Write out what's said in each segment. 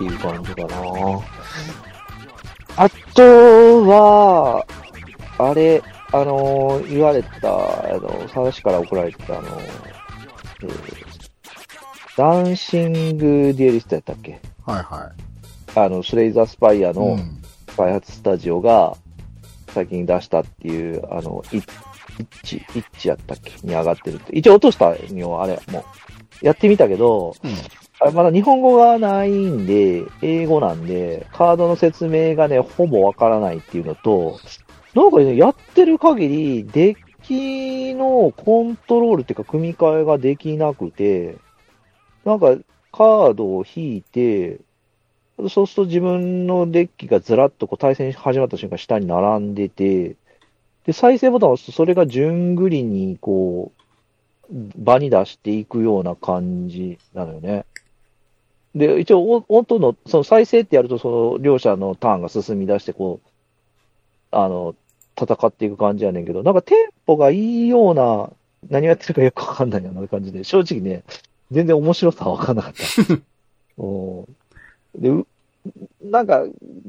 っていう感じかな。あとは、あれ、あの言われた、あの、佐賀市から送られてた、あのえー、ダンシングデュエリストやったっけ？はいはあの、スレイザースパイアい。のうん。開発スタジオが先に出したっていう、あの、イッチ、イッチやったっけ？に上がってるって。一応落としたんよ、あれ、もう。やってみたけど、うん。あまだ日本語がないんで、英語なんで、カードの説明がね、ほぼわからないっていうのと、なんかね、やってる限り、デッキのコントロールっていうか、組み替えができなくて、なんか、カードを引いて、そうすると自分のデッキがずらっとこう対戦始まった瞬間下に並んでて、で、再生ボタンを押すとそれが順繰りにこう、場に出していくような感じなのよね。で、一応、お音の、その再生ってやると、その両者のターンが進み出して、こう、あの、戦っていく感じやねんけど、なんかテンポがいいような、何をやってるかよくわかんないような感じで、正直ね、全然面白さはわかんなかった。うんで、うなんか、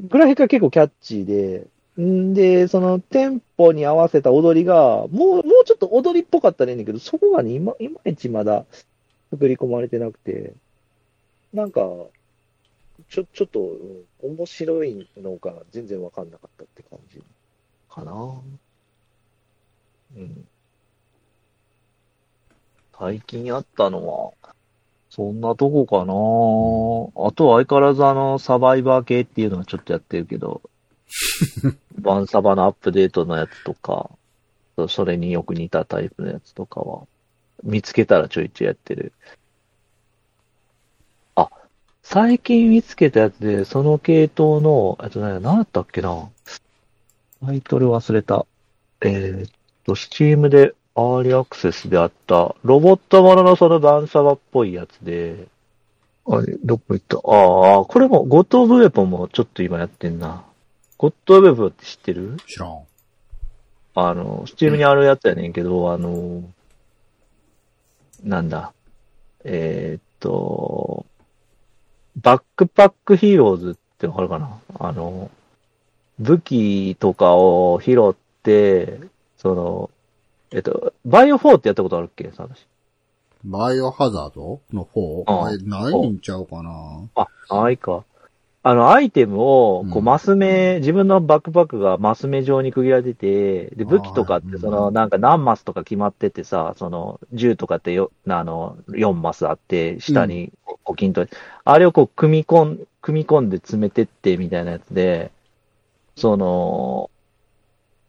グラフィックが結構キャッチーで、んで、そのテンポに合わせた踊りが、もう、もうちょっと踊りっぽかったらいいんだけど、そこがね、いまいまいちまだ作り込まれてなくて、なんか、ちょ、ちょっと、うん面白いのか全然わかんなかったって感じかな。うん。最近やったのは、そんなとこかな。あとは相変わらずあの、サバイバー系っていうのはちょっとやってるけど、バンサバのアップデートのやつとか、それによく似たタイプのやつとかは、見つけたらちょいちょいやってる。あ、最近見つけたやつで、その系統の、えっとね、何だったっけな。タイトル忘れた。えーっと、スチームでアーリーアクセスであった、ロボットもののそのダンサバっぽいやつで、あれ、どこ行ったああ、これも、ゴッド・オブ・ウェポンもちょっと今やってんな。ゴッド・オブ・ウェポンって知ってる？知らん。あの、スチームにあるやつやねんけど、あの、なんだ。えーっと、バックパックヒーローズってわかるかな？あの、武器とかを拾って、その、えっと、バイオ4ってやったことあるっけ？サトシ。バイオハザード？の方ああれ、ないんちゃうかな？あ、ないか。あの、アイテムを、こう、うん。マス目、自分のバックパックがマス目状に区切られてて、で、武器とかって、その、なんか何マスとか決まっててさ、その、銃とかってよ、あの、4マスあって、下に、こう、あれをこう、組み込ん、組み込んで詰めてって、みたいなやつで、その、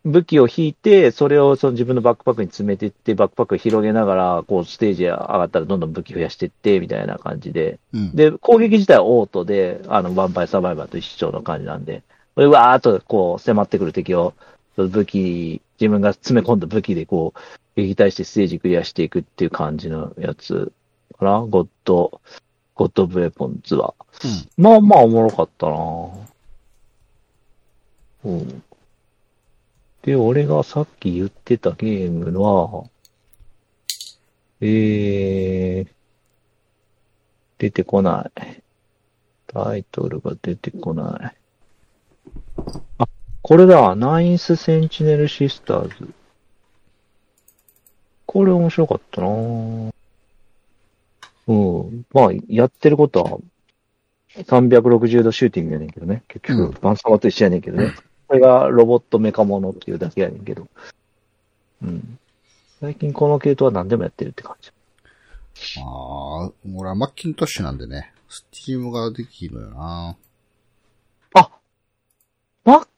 武器を引いて、それをその自分のバックパックに詰めていって、バックパックを広げながら、こう、ステージ上がったらどんどん武器増やしていって、みたいな感じで、うん。で、攻撃自体はオートで、あの、ヴァンパイアサバイバーと一緒の感じなんで、これわーっとこう、迫ってくる敵を、武器、自分が詰め込んだ武器でこう、撃退してステージクリアしていくっていう感じのやつかな。 God、God of Weapons は。まあまあおもろかったなうん。で、俺がさっき言ってたゲームは、えー、出てこない。タイトルが出てこない。あ、これだ。ナインス・センチネル・シスターズ。これ面白かったなうん。まあ、やってることは、360度シューティングやねんけどね。結うん局、バンサマと一緒やねんけどね。これがロボットメカモノっていうだけやねんけど。うん。最近この系統は何でもやってるって感じ。ああ、俺は Macintosh なんでね、 Steam ができるのよな。あって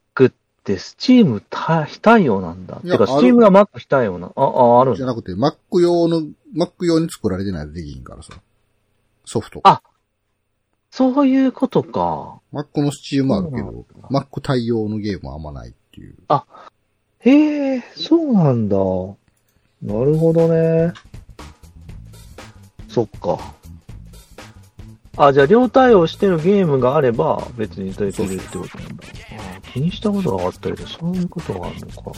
Steam 非対応なんだ。いやてか、 Steam が Mac 非対応な。あ、あ、ある。じゃなくて、Mac 用の、Mac 用に作られてないとできひんからさ。ソフト。あそういうことか。Mac の Steam あるけど、Mac 対応のゲームはあんまないっていう。へえ、そうなんだ。なるほどね。そっか。あ、じゃあ両対応してるゲームがあれば別にできるってことなんだ。気にしたことがあったけど、そういうことがあるのか。